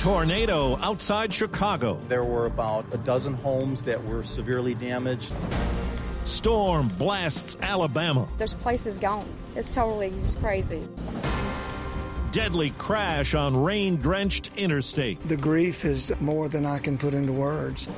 Tornado outside Chicago. There were about a dozen homes that were severely damaged. Storm blasts Alabama. There's places gone. It's totally just crazy. Deadly crash on rain drenched interstate. The grief is more than I can put into words.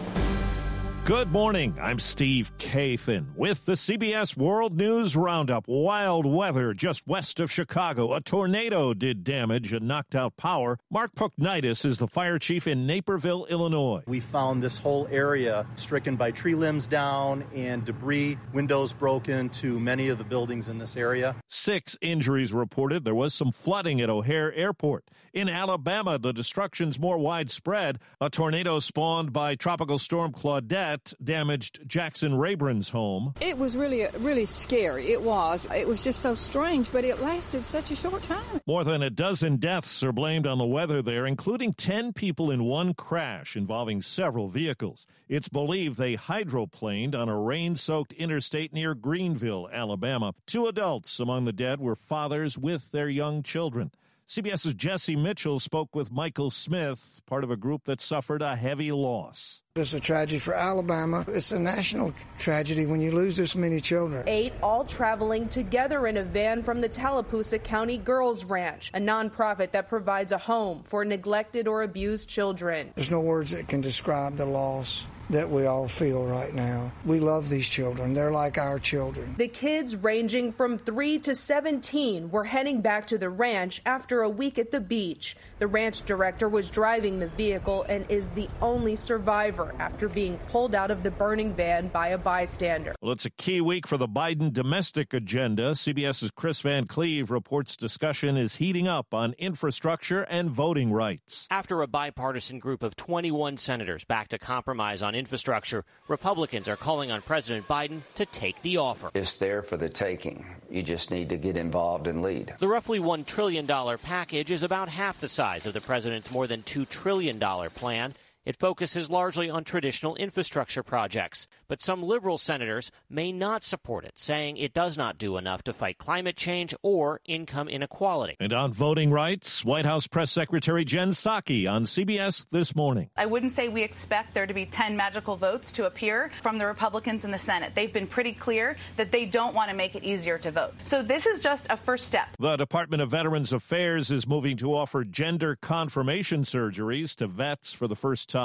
Good morning. I'm Steve Kathan with the CBS World News Roundup. Wild weather just west of Chicago. A tornado did damage and knocked out power. Mark Puknaitis is the fire chief in Naperville, Illinois. We found this whole area stricken by tree limbs down and debris, windows broken to many of the buildings in this area. Six injuries reported. There was some flooding at O'Hare Airport. In Alabama, the destruction's more widespread. A tornado spawned by Tropical Storm Claudette damaged Jackson Rayburn's home. It was really, really scary. It was. It was just so strange, but it lasted such a short time. More than a dozen deaths are blamed on the weather there, including 10 people in one crash involving several vehicles. It's believed they hydroplaned on a rain soaked interstate near Greenville, Alabama. Two adults among the dead were fathers with their young children. CBS's Jesse Mitchell spoke with Michael Smith, part of a group that suffered a heavy loss. It's a tragedy for Alabama. It's a national tragedy when you lose this many children. Eight all traveling together in a van from the Tallapoosa County Girls Ranch, a nonprofit that provides a home for neglected or abused children. There's no words that can describe the loss that we all feel right now. We love these children. They're like our children. The kids ranging from 3 to 17 were heading back to the ranch after a week at the beach. The ranch director was driving the vehicle and is the only survivor after being pulled out of the burning van by a bystander. Well, it's a key week for the Biden domestic agenda. CBS's Kris Van Cleave reports discussion is heating up on infrastructure and voting rights. After a bipartisan group of 21 senators backed a compromise on infrastructure, Republicans are calling on President Biden to take the offer. It's there for the taking. You just need to get involved and lead. The roughly $1 trillion package is about half the size of the president's more than $2 trillion plan. It focuses largely on traditional infrastructure projects, but some liberal senators may not support it, saying it does not do enough to fight climate change or income inequality. And on voting rights, White House Press Secretary Jen Psaki on CBS this morning. I wouldn't say we expect there to be 10 magical votes to appear from the Republicans in the Senate. They've been pretty clear that they don't want to make it easier to vote. So this is just a first step. The Department of Veterans Affairs is moving to offer gender confirmation surgeries to vets for the first time.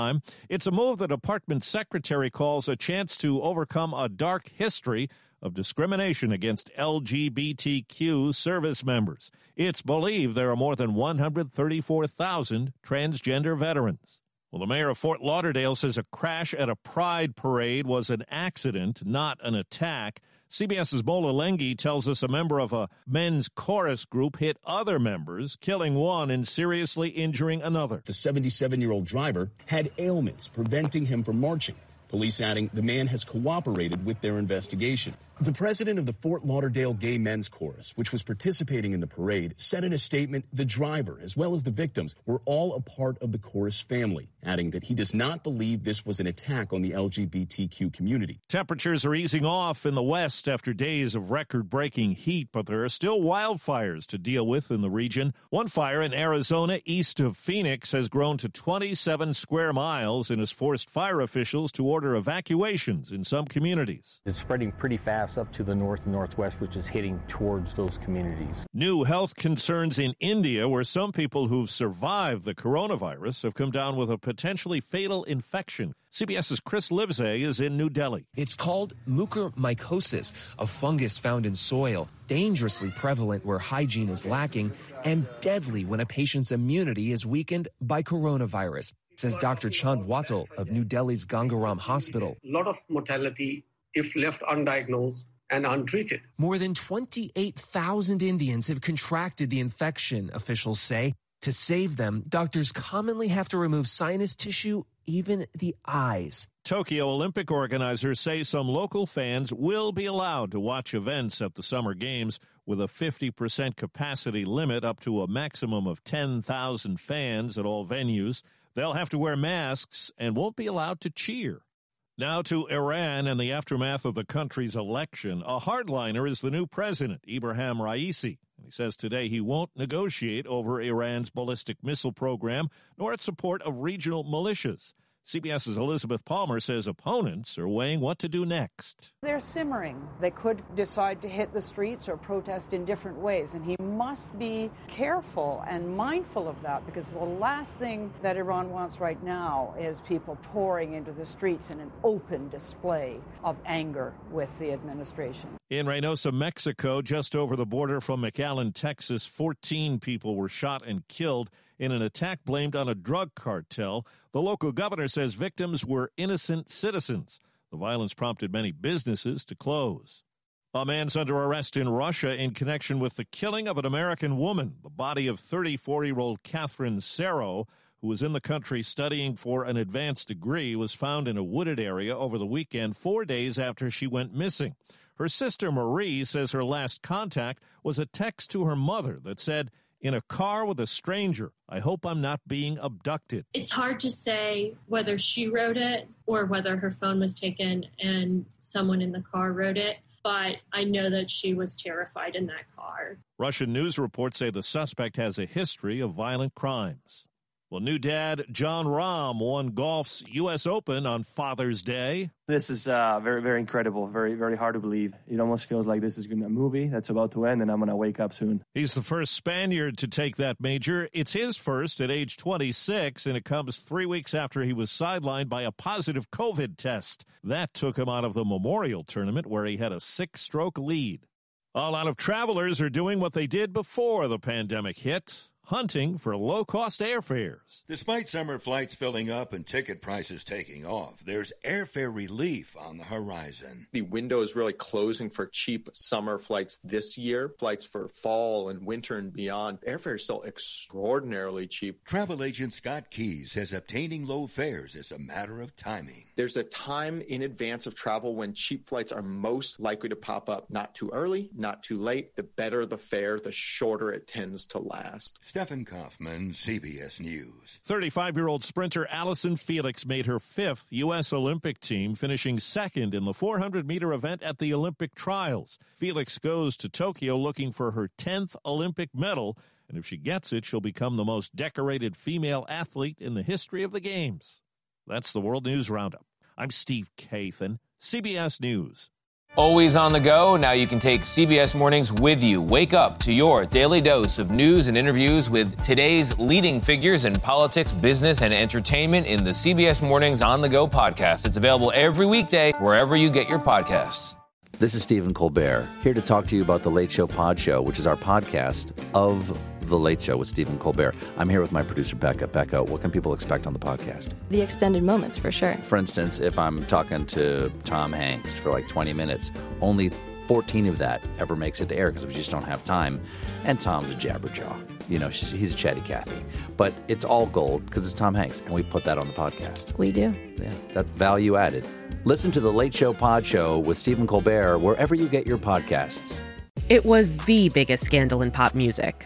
It's a move the department secretary calls a chance to overcome a dark history of discrimination against LGBTQ service members. It's believed there are more than 134,000 transgender veterans. Well, the mayor of Fort Lauderdale says a crash at a pride parade was an accident, not an attack. CBS's Bola Lenghi tells us a member of a men's chorus group hit other members, killing one and seriously injuring another. The 77 year old driver had ailments preventing him from marching. Police adding the man has cooperated with their investigation. The president of the Fort Lauderdale Gay Men's Chorus, which was participating in the parade, said in a statement the driver, as well as the victims, were all a part of the chorus family, adding that he does not believe this was an attack on the LGBTQ community. Temperatures are easing off in the west after days of record breaking heat, but there are still wildfires to deal with in the region. One fire in Arizona, east of Phoenix, has grown to 27 square miles and has forced fire officials to order evacuations in some communities. It's spreading pretty fast up to the north and northwest, which is hitting towards those communities. New health concerns in India, where some people who've survived the coronavirus have come down with a potentially fatal infection. CBS's Chris Livesay is in New Delhi. It's called mucormycosis, a fungus found in soil, dangerously prevalent where hygiene is lacking, and deadly when a patient's immunity is weakened by coronavirus, says Dr. Chand Wattal of New Delhi's Gangaram Hospital. A lot of mortality if left undiagnosed and untreated. More than 28,000 Indians have contracted the infection, officials say. To save them, doctors commonly have to remove sinus tissue, even the eyes. Tokyo Olympic organizers say some local fans will be allowed to watch events at the Summer Games with a 50% capacity limit up to a maximum of 10,000 fans at all venues. They'll have to wear masks and won't be allowed to cheer. Now to Iran and the aftermath of the country's election. A hardliner is the new president, Ibrahim Raisi. He says today he won't negotiate over Iran's ballistic missile program nor its support of regional militias. CBS's Elizabeth Palmer says opponents are weighing what to do next. They're simmering. They could decide to hit the streets or protest in different ways, and he must be careful and mindful of that because the last thing that Iran wants right now is people pouring into the streets in an open display of anger with the administration. In Reynosa, Mexico, just over the border from McAllen, Texas, 14 people were shot and killed in an attack blamed on a drug cartel. The local governor says victims were innocent citizens. The violence prompted many businesses to close. A man's under arrest in Russia in connection with the killing of an American woman. The body of 34 year old Catherine Serou, who was in the country studying for an advanced degree, was found in a wooded area over the weekend, four days after she went missing. Her sister Marie says her last contact was a text to her mother that said, in a car with a stranger. I hope I'm not being abducted. It's hard to say whether she wrote it or whether her phone was taken and someone in the car wrote it, but I know that she was terrified in that car. Russian news reports say the suspect has a history of violent crimes. Well, new dad Jon Rahm won golf's U.S. Open on Father's Day. This is uh, very, very incredible. Very, very hard to believe. It almost feels like this is a movie that's about to end, and I'm going to wake up soon. He's the first Spaniard to take that major. It's his first at age 26, and it comes three weeks after he was sidelined by a positive COVID test. That took him out of the Memorial Tournament, where he had a six stroke lead. A lot of travelers are doing what they did before the pandemic hit hunting for low cost airfares. Despite summer flights filling up and ticket prices taking off, there's airfare relief on the horizon. The window is really closing for cheap summer flights this year. Flights for fall and winter and beyond. Airfare is still extraordinarily cheap. Travel agent Scott Keyes says obtaining low fares is a matter of timing. There's a time in advance of travel when cheap flights are most likely to pop up. Not too early, not too late. The better the fare, the shorter it tends to last. Stephen Kaufman, CBS News. 35 year old sprinter Allyson Felix made her fifth U.S. Olympic team, finishing second in the 400 meter event at the Olympic trials. Felix goes to Tokyo looking for her 10th Olympic medal, and if she gets it, she'll become the most decorated female athlete in the history of the Games. That's the World News Roundup. I'm Steve Kathan, CBS News. Always on the go, now you can take CBS Mornings with you. Wake up to your daily dose of news and interviews with today's leading figures in politics, business, and entertainment in the CBS Mornings on the Go podcast. It's available every weekday wherever you get your podcasts. This is Stephen Colbert, here to talk to you about the Late Show Pod Show, which is our podcast of the Late Show with Stephen Colbert. I'm here with my producer, Becca. Becca, what can people expect on the podcast? The extended moments, for sure. For instance, if I'm talking to Tom Hanks for like 20 minutes, only 14 of that ever makes it to air because we just don't have time. And Tom's a jabberjaw. You know, he's a chatty Cathy. But it's all gold because it's Tom Hanks, and we put that on the podcast. We do. Yeah, that's value added. Listen to the Late Show Pod Show with Stephen Colbert wherever you get your podcasts. It was the biggest scandal in pop music.